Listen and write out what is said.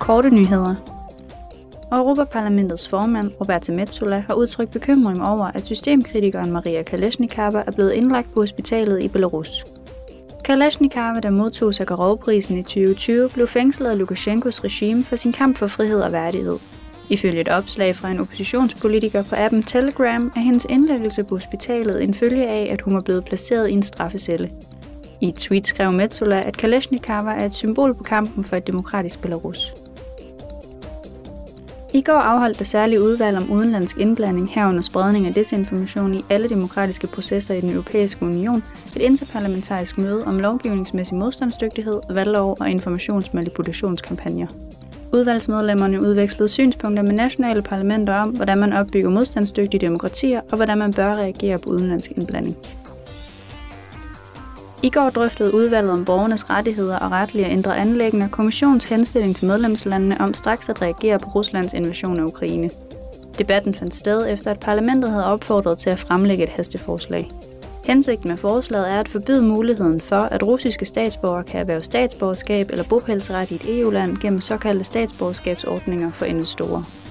Korte nyheder. Europaparlamentets formand, Roberta Metsola, har udtrykt bekymring over, at systemkritikeren Maria Kalashnikava er blevet indlagt på hospitalet i Belarus. Kalashnikava, der modtog Sakharov-prisen i 2020, blev fængslet af Lukashenkos regime for sin kamp for frihed og værdighed. Ifølge et opslag fra en oppositionspolitiker på appen Telegram er hendes indlæggelse på hospitalet en følge af, at hun var blevet placeret i en straffecelle. I et tweet skrev Metsola, at Kalashnikava er et symbol på kampen for et demokratisk Belarus. I går afholdt det særlige udvalg om udenlandsk indblanding herunder spredning af desinformation i alle demokratiske processer i den europæiske union et interparlamentarisk møde om lovgivningsmæssig modstandsdygtighed, valglov og informationsmanipulationskampagner. Udvalgsmedlemmerne udvekslede synspunkter med nationale parlamenter om, hvordan man opbygger modstandsdygtige demokratier og hvordan man bør reagere på udenlandsk indblanding. I går drøftede udvalget om borgernes rettigheder og retlige og indre anlæggende kommissionens henstilling til medlemslandene om straks at reagere på Ruslands invasion af Ukraine. Debatten fandt sted efter, at parlamentet havde opfordret til at fremlægge et hasteforslag. Hensigten med forslaget er at forbyde muligheden for, at russiske statsborgere kan erhverve statsborgerskab eller bopælsret i et EU-land gennem såkaldte statsborgerskabsordninger for investorer.